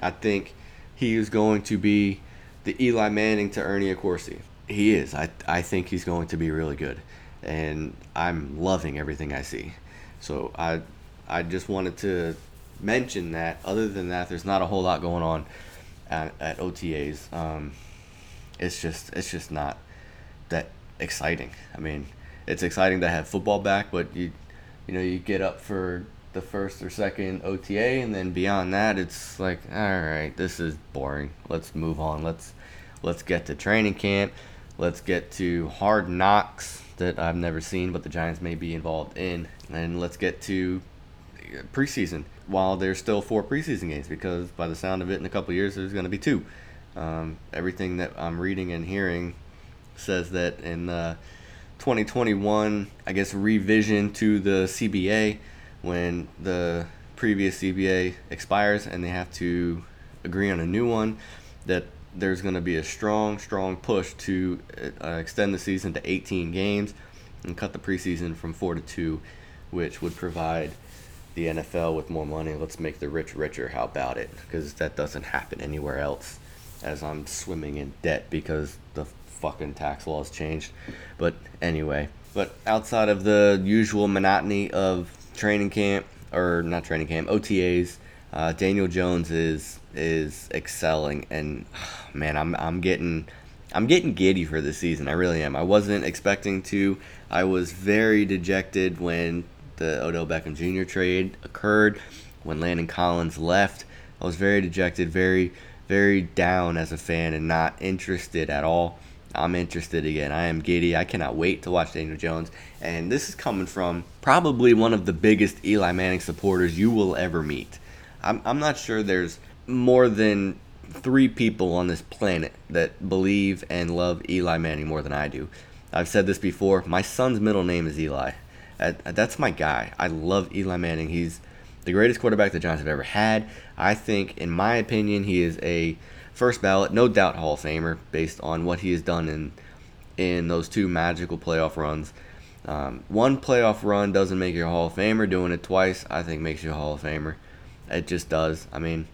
I think he is going to be the Eli Manning to Ernie Accorsi. He is. I, I think he's going to be really good. And I'm loving everything I see. So I I just wanted to mention that. Other than that, there's not a whole lot going on at, at OTAs. Um, it's just it's just not that exciting. I mean, it's exciting to have football back, but you you know you get up for the first or second OTA, and then beyond that, it's like all right, this is boring. Let's move on. Let's let's get to training camp. Let's get to hard knocks that I've never seen, but the Giants may be involved in, and let's get to preseason. While there's still four preseason games because by the sound of it in a couple years there's going to be two. Um, everything that i'm reading and hearing says that in uh, 2021 i guess revision to the cba when the previous cba expires and they have to agree on a new one that there's going to be a strong strong push to uh, extend the season to 18 games and cut the preseason from 4 to 2 which would provide the NFL with more money. Let's make the rich richer. How about it? Because that doesn't happen anywhere else. As I'm swimming in debt because the fucking tax laws changed. But anyway, but outside of the usual monotony of training camp or not training camp OTAs, uh, Daniel Jones is is excelling, and man, I'm I'm getting. I'm getting giddy for this season. I really am. I wasn't expecting to. I was very dejected when the Odell Beckham Jr. trade occurred, when Landon Collins left, I was very dejected, very, very down as a fan, and not interested at all. I'm interested again. I am giddy. I cannot wait to watch Daniel Jones. And this is coming from probably one of the biggest Eli Manning supporters you will ever meet. I'm, I'm not sure there's more than three people on this planet that believe and love Eli Manning more than I do. I've said this before. My son's middle name is Eli. That's my guy. I love Eli Manning. He's the greatest quarterback the Giants have ever had. I think, in my opinion, he is a first ballot, no doubt Hall of Famer based on what he has done in in those two magical playoff runs. Um, one playoff run doesn't make you a Hall of Famer. Doing it twice, I think, makes you a Hall of Famer. It just does. I mean,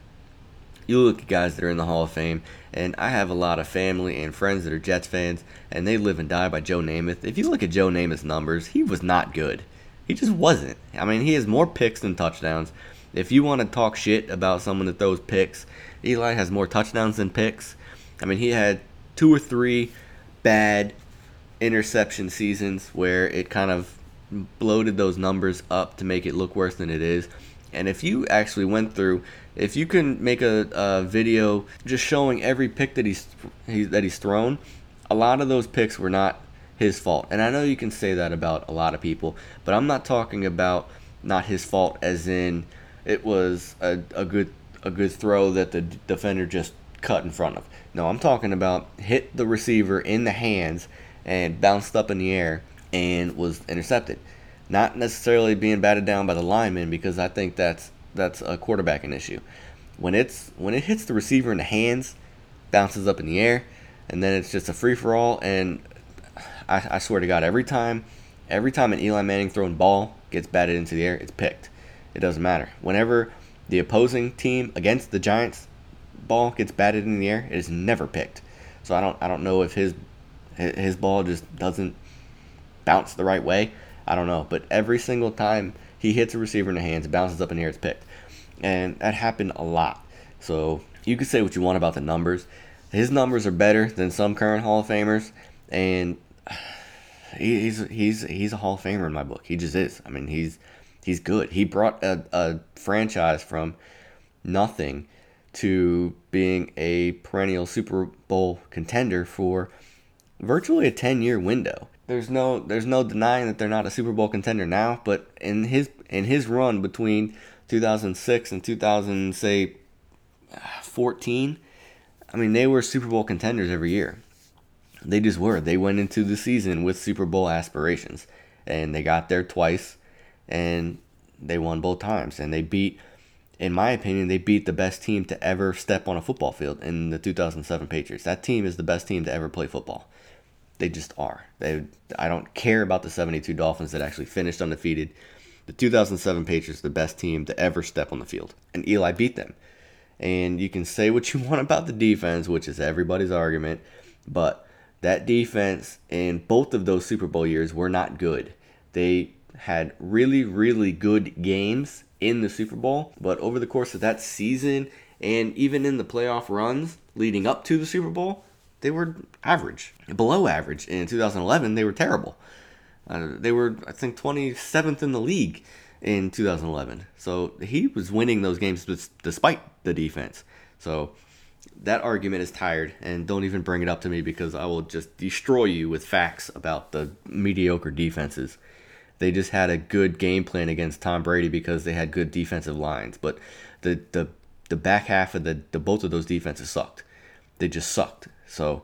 you look at guys that are in the Hall of Fame, and I have a lot of family and friends that are Jets fans, and they live and die by Joe Namath. If you look at Joe Namath's numbers, he was not good. He just wasn't. I mean, he has more picks than touchdowns. If you want to talk shit about someone that throws picks, Eli has more touchdowns than picks. I mean, he had two or three bad interception seasons where it kind of bloated those numbers up to make it look worse than it is. And if you actually went through, if you can make a, a video just showing every pick that he's he, that he's thrown, a lot of those picks were not his fault. And I know you can say that about a lot of people, but I'm not talking about not his fault as in it was a, a good a good throw that the defender just cut in front of. No, I'm talking about hit the receiver in the hands and bounced up in the air and was intercepted. Not necessarily being batted down by the lineman because I think that's that's a quarterbacking issue. When it's when it hits the receiver in the hands, bounces up in the air, and then it's just a free for all. And I, I swear to God, every time every time an Eli Manning thrown ball gets batted into the air, it's picked. It doesn't matter. Whenever the opposing team against the Giants ball gets batted in the air, it is never picked. So I don't I don't know if his his ball just doesn't bounce the right way. I don't know, but every single time he hits a receiver in the hands, it bounces up in the air, it's picked, and that happened a lot. So you can say what you want about the numbers. His numbers are better than some current Hall of Famers, and he's he's he's a Hall of Famer in my book. He just is. I mean, he's he's good. He brought a, a franchise from nothing to being a perennial Super Bowl contender for virtually a 10 year window. There's no there's no denying that they're not a Super Bowl contender now, but in his in his run between 2006 and 2000 say 14, I mean they were Super Bowl contenders every year. They just were. They went into the season with Super Bowl aspirations and they got there twice and they won both times and they beat in my opinion, they beat the best team to ever step on a football field in the 2007 Patriots. That team is the best team to ever play football. They just are. They I don't care about the 72 Dolphins that actually finished undefeated. The 2007 Patriots the best team to ever step on the field, and Eli beat them. And you can say what you want about the defense, which is everybody's argument, but that defense in both of those Super Bowl years were not good. They had really, really good games in the Super Bowl, but over the course of that season and even in the playoff runs leading up to the Super Bowl, they were average, below average. In 2011, they were terrible. Uh, they were, I think, 27th in the league in 2011. So he was winning those games despite the defense. So that argument is tired, and don't even bring it up to me because I will just destroy you with facts about the mediocre defenses. They just had a good game plan against Tom Brady because they had good defensive lines, but the the the back half of the, the both of those defenses sucked. They just sucked. So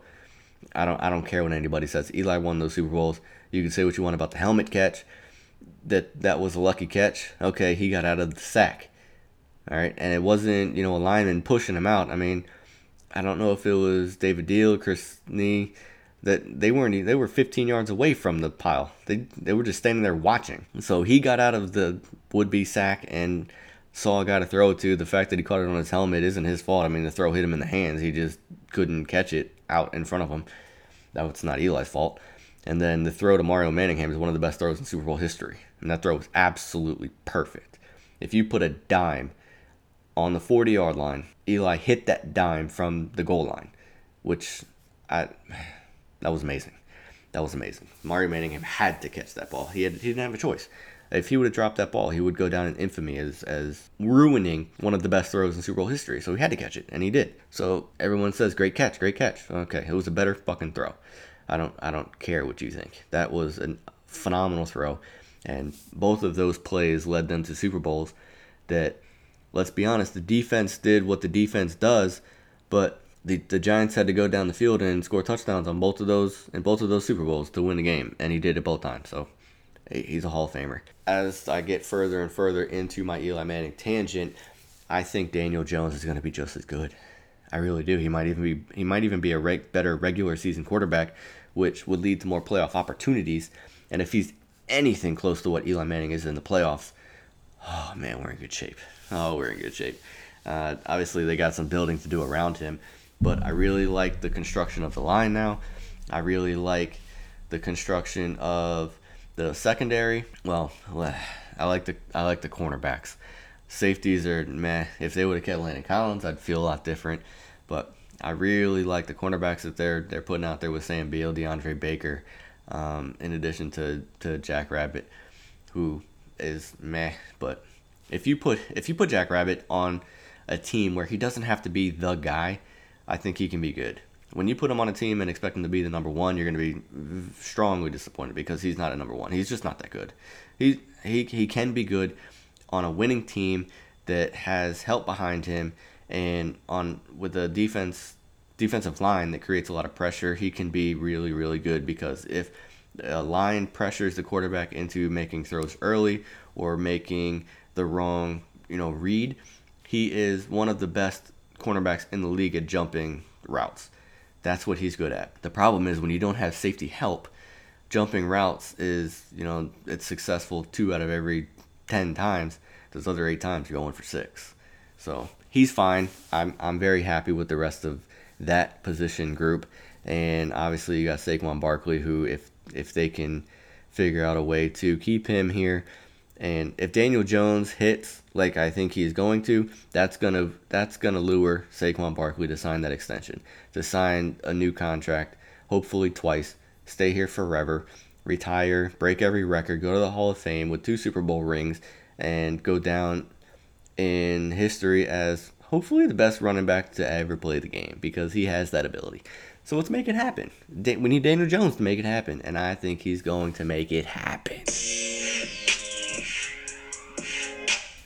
I don't I don't care what anybody says. Eli won those Super Bowls. You can say what you want about the helmet catch. That that was a lucky catch. Okay, he got out of the sack. All right, and it wasn't you know a lineman pushing him out. I mean, I don't know if it was David Diehl, Chris Snee, that they weren't they were 15 yards away from the pile. They they were just standing there watching. So he got out of the would be sack and saw a guy to throw it to. The fact that he caught it on his helmet isn't his fault. I mean, the throw hit him in the hands. He just couldn't catch it out in front of him. That was not Eli's fault. And then the throw to Mario Manningham is one of the best throws in Super Bowl history. And that throw was absolutely perfect. If you put a dime on the 40 yard line, Eli hit that dime from the goal line, which I, that was amazing. That was amazing. Mario Manningham had to catch that ball. He, had, he didn't have a choice. If he would have dropped that ball, he would go down in infamy as, as ruining one of the best throws in Super Bowl history. So he had to catch it, and he did. So everyone says, "Great catch, great catch." Okay, it was a better fucking throw. I don't I don't care what you think. That was a phenomenal throw, and both of those plays led them to Super Bowls. That let's be honest, the defense did what the defense does, but the, the Giants had to go down the field and score touchdowns on both of those in both of those Super Bowls to win the game, and he did it both times. So he's a Hall of Famer. As I get further and further into my Eli Manning tangent, I think Daniel Jones is going to be just as good. I really do. He might even be he might even be a better regular season quarterback, which would lead to more playoff opportunities. And if he's anything close to what Eli Manning is in the playoffs, oh man, we're in good shape. Oh, we're in good shape. Uh, obviously, they got some building to do around him, but I really like the construction of the line now. I really like the construction of the secondary, well, I like the I like the cornerbacks. Safeties are meh. If they would have kept Landon Collins, I'd feel a lot different. But I really like the cornerbacks that they're they're putting out there with Sam Beal, DeAndre Baker, um, in addition to, to Jack Rabbit, who is meh. But if you put if you put Jack Rabbit on a team where he doesn't have to be the guy, I think he can be good. When you put him on a team and expect him to be the number one, you're going to be strongly disappointed because he's not a number one. He's just not that good. He he he can be good on a winning team that has help behind him and on with a defense defensive line that creates a lot of pressure. He can be really really good because if a line pressures the quarterback into making throws early or making the wrong you know read, he is one of the best cornerbacks in the league at jumping routes. That's what he's good at. The problem is when you don't have safety help, jumping routes is, you know, it's successful two out of every 10 times. Those other eight times, you're going for six. So he's fine. I'm, I'm very happy with the rest of that position group. And obviously, you got Saquon Barkley, who, if, if they can figure out a way to keep him here, and if Daniel Jones hits like I think he's going to, that's gonna that's gonna lure Saquon Barkley to sign that extension, to sign a new contract, hopefully twice, stay here forever, retire, break every record, go to the Hall of Fame with two Super Bowl rings, and go down in history as hopefully the best running back to ever play the game because he has that ability. So let's make it happen. We need Daniel Jones to make it happen, and I think he's going to make it happen.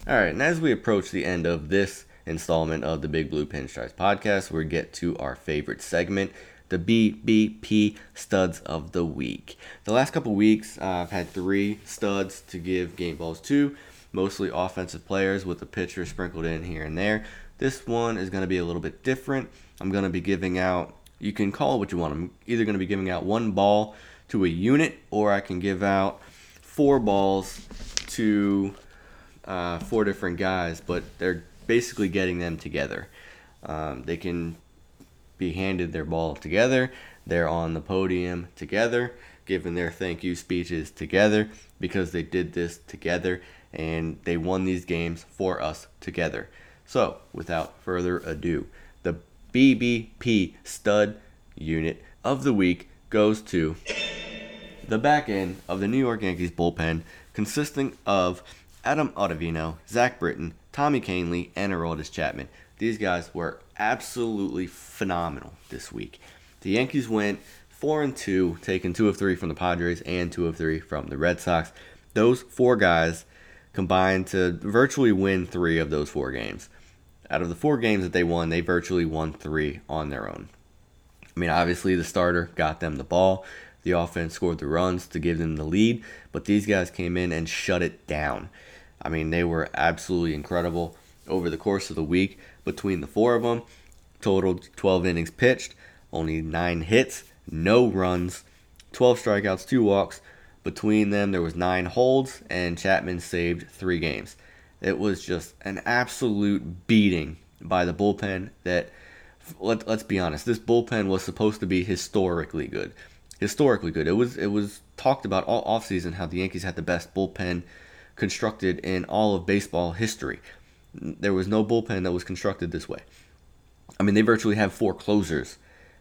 All right, and as we approach the end of this installment of the Big Blue Pinstripes podcast, we get to our favorite segment, the BBP studs of the week. The last couple weeks, uh, I've had three studs to give game balls to, mostly offensive players with a pitcher sprinkled in here and there. This one is going to be a little bit different. I'm going to be giving out, you can call it what you want. I'm either going to be giving out one ball to a unit, or I can give out four balls to uh, four different guys, but they're basically getting them together. Um, they can be handed their ball together. They're on the podium together, giving their thank you speeches together because they did this together and they won these games for us together. So, without further ado, the BBP stud unit of the week goes to the back end of the New York Yankees bullpen, consisting of Adam Ottavino, Zach Britton, Tommy Kahnle, and Aroldis Chapman. These guys were absolutely phenomenal this week. The Yankees went four and two, taking two of three from the Padres and two of three from the Red Sox. Those four guys combined to virtually win three of those four games. Out of the four games that they won, they virtually won three on their own. I mean, obviously the starter got them the ball. The offense scored the runs to give them the lead, but these guys came in and shut it down. I mean, they were absolutely incredible over the course of the week between the four of them. Totaled 12 innings pitched, only nine hits, no runs, 12 strikeouts, two walks. Between them, there was nine holds, and Chapman saved three games. It was just an absolute beating by the bullpen. That let, let's be honest, this bullpen was supposed to be historically good. Historically good. It was it was talked about all offseason how the Yankees had the best bullpen constructed in all of baseball history. There was no bullpen that was constructed this way. I mean, they virtually have four closers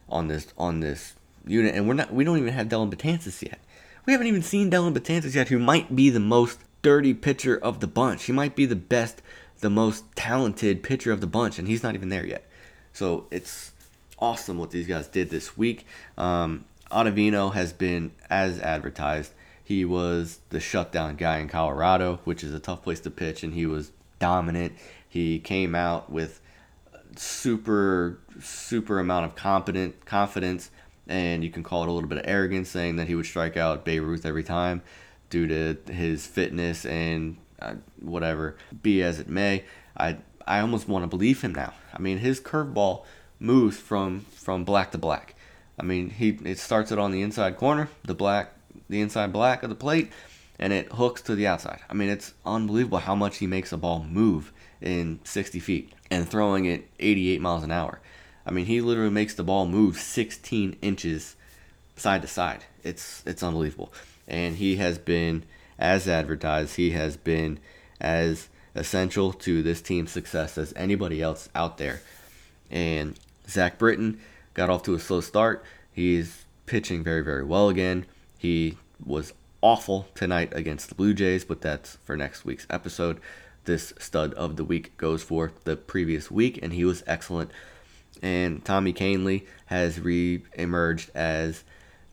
on this on this unit, and we're not we don't even have Dellin Betances yet. We haven't even seen Dellin Betances yet, who might be the most dirty pitcher of the bunch. He might be the best, the most talented pitcher of the bunch, and he's not even there yet. So it's awesome what these guys did this week. Um, Ottavino has been as advertised he was the shutdown guy in Colorado, which is a tough place to pitch, and he was dominant. He came out with super super amount of competent confidence, and you can call it a little bit of arrogance, saying that he would strike out Babe Ruth every time due to his fitness and uh, whatever. Be as it may, I I almost want to believe him now. I mean, his curveball moves from from black to black. I mean, he it starts it on the inside corner, the black the inside black of the plate, and it hooks to the outside. I mean, it's unbelievable how much he makes a ball move in 60 feet and throwing it 88 miles an hour. I mean, he literally makes the ball move 16 inches side to side. It's it's unbelievable, and he has been as advertised. He has been as essential to this team's success as anybody else out there. And Zach Britton got off to a slow start. He's pitching very very well again. He was awful tonight against the Blue Jays, but that's for next week's episode. This stud of the week goes for the previous week, and he was excellent And Tommy Kahnle has re-emerged as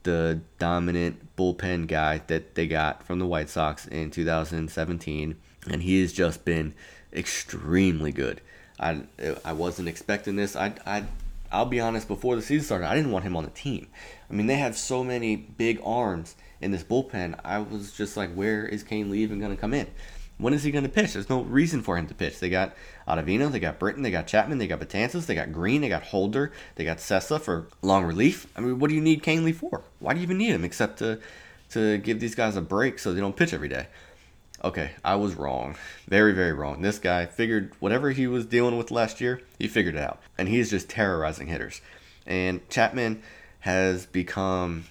the dominant bullpen guy that they got from the White Sox in 2017, and he has just been extremely good. I I wasn't expecting this. I I I'll be honest. Before the season started, I didn't want him on the team. I mean, they have so many big arms in this bullpen. I was just like, where is Kahnle even going to come in? When is he going to pitch? There's no reason for him to pitch. They got Ottavino, they got Britton, they got Chapman, they got Betances, they got Green, they got Holder, they got Sessa for long relief. I mean, what do you need Kahnle for? Why do you even need him except to to give these guys a break so they don't pitch every day? Okay, I was wrong. Very, very wrong. This guy figured whatever he was dealing with last year, he figured it out. And he's just terrorizing hitters. And Chapman has become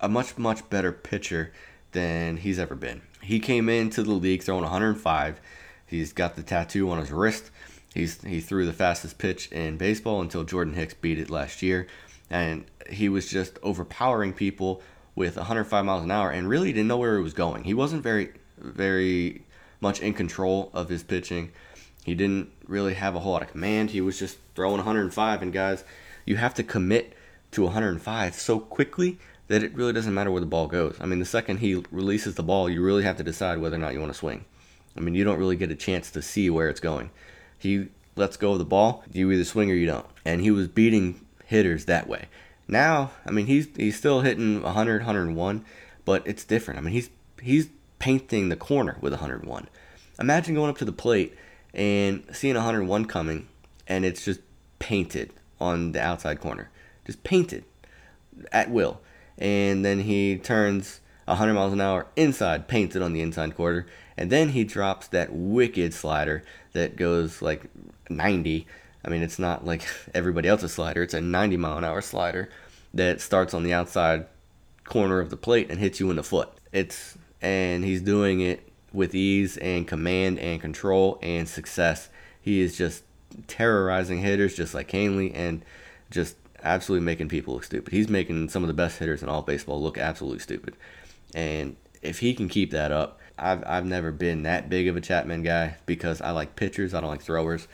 a much, much better pitcher than he's ever been. He came into the league throwing 105. He's got the tattoo on his wrist. He's he threw the fastest pitch in baseball until Jordan Hicks beat it last year, and he was just overpowering people with 105 miles an hour and really didn't know where he was going. He wasn't very very much in control of his pitching. He didn't really have a whole lot of command. He was just throwing 105 and guys, you have to commit to 105 so quickly that it really doesn't matter where the ball goes. I mean, the second he releases the ball, you really have to decide whether or not you want to swing. I mean, you don't really get a chance to see where it's going. He lets go of the ball, you either swing or you don't. And he was beating hitters that way. Now, I mean, he's he's still hitting 100, 101, but it's different. I mean, he's he's painting the corner with 101. Imagine going up to the plate and seeing 101 coming, and it's just painted on the outside corner, just painted at will and then he turns 100 miles an hour inside, paints it on the inside quarter, and then he drops that wicked slider that goes like 90. I mean, it's not like everybody else's slider, it's a 90 mile an hour slider that starts on the outside corner of the plate and hits you in the foot. It's and he's doing it with ease and command and control and success. He is just terrorizing hitters just like Kahnle and just absolutely making people look stupid. He's making some of the best hitters in all baseball look absolutely stupid. And if he can keep that up, I've, I've never been that big of a Chapman guy because I like pitchers, I don't like throwers.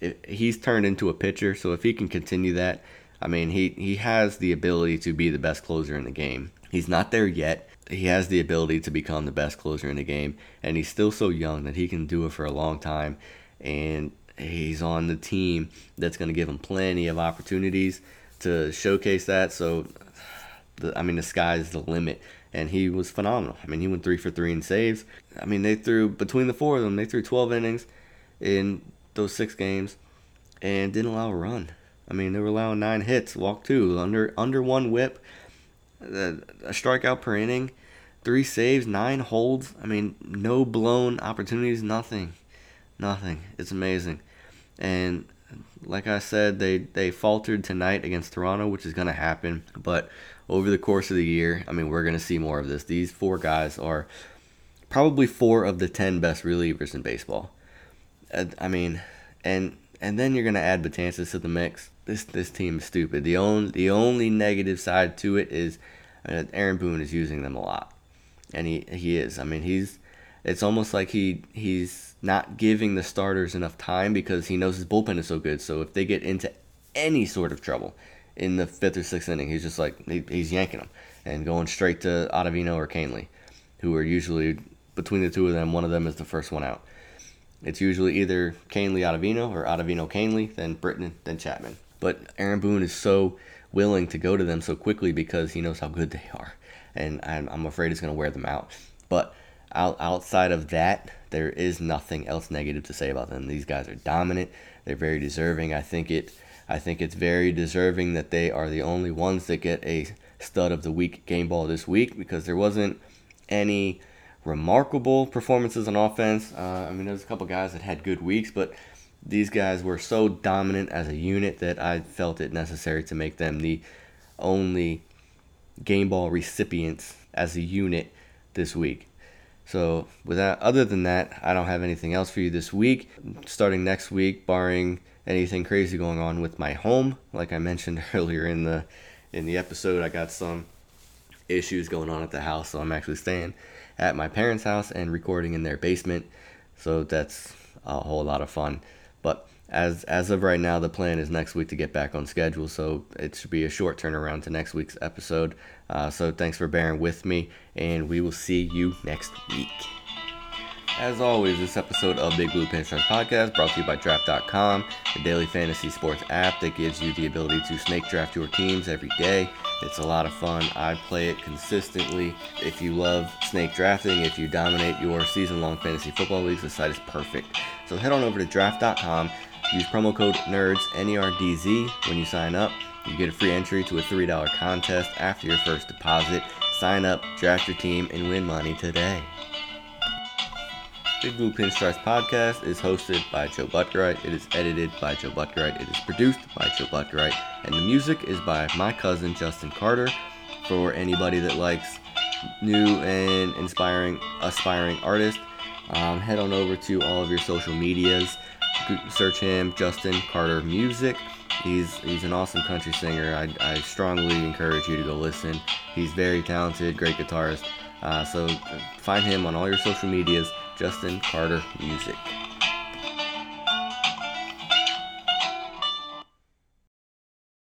It, he's turned into a pitcher, so if he can continue that, I mean, he, he has the ability to be the best closer in the game. He's not there yet. He has the ability to become the best closer in the game, and he's still so young that he can do it for a long time. And he's on the team that's going to give him plenty of opportunities to showcase that. So, the, I mean, the sky's the limit. And he was phenomenal. I mean, he went three for three in saves. I mean, they threw, between the four of them, they threw 12 innings in those six games and didn't allow a run. I mean, they were allowing nine hits, walk two, under under one WHIP, uh, a strikeout per inning, three saves, nine holds. I mean, no blown opportunities, nothing, nothing. It's amazing. And like I said, they, they faltered tonight against Toronto, which is going to happen. But over the course of the year, I mean, we're going to see more of this. These four guys are probably four of the 10 best relievers in baseball. I mean, and and then you're going to add Betances to the mix. This this team is stupid. The only the only negative side to it is uh, Aaron Boone is using them a lot, and he he is. I mean, he's it's almost like he he's not giving the starters enough time because he knows his bullpen is so good. So if they get into any sort of trouble in the fifth or sixth inning, he's just like he, he's yanking them and going straight to Ottavino or Kahnle, who are usually between the two of them. One of them is the first one out. It's usually either Kahnle Ottavino or Ottavino Kahnle, then Britton, then Chapman. But Aaron Boone is so willing to go to them so quickly because he knows how good they are, and I'm, I'm afraid it's going to wear them out. But outside of that, there is nothing else negative to say about them. These guys are dominant. They're very deserving. I think it. I think it's very deserving that they are the only ones that get a stud of the week game ball this week because there wasn't any remarkable performances on offense. Uh, I mean, there's a couple guys that had good weeks, but these guys were so dominant as a unit that I felt it necessary to make them the only game ball recipients as a unit this week. So, without other than that, I don't have anything else for you this week. Starting next week, barring anything crazy going on with my home, like I mentioned earlier in the in the episode, I got some issues going on at the house, so I'm actually staying at my parents' house and recording in their basement. So that's a whole lot of fun. But as as of right now, the plan is next week to get back on schedule, so it should be a short turnaround to next week's episode. Uh, so thanks for bearing with me, and we will see you next week. As always, this episode of Big Blue Pinstripes Podcast brought to you by Draft.com, the daily fantasy sports app that gives you the ability to snake draft your teams every day. It's a lot of fun. I play it consistently. If you love snake drafting, if you dominate your season long fantasy football leagues, the site is perfect. So head on over to Draft.com, use promo code NERDS, N E R D Z, when you sign up. You get a free entry to a $3 contest after your first deposit. Sign up, draft your team, and win money today. Big Blue Pinstripes podcast is hosted by Joe Buttgerite. It is edited by Joe Buttgerite. It is produced by Joe Buttgerite. And the music is by my cousin Justin Carter. For anybody that likes new and inspiring, aspiring artists, um, head on over to all of your social medias. Search him, Justin Carter Music. He's he's an awesome country singer. I, I strongly encourage you to go listen. He's very talented, great guitarist. Uh, so find him on all your social medias. Justin Carter Music.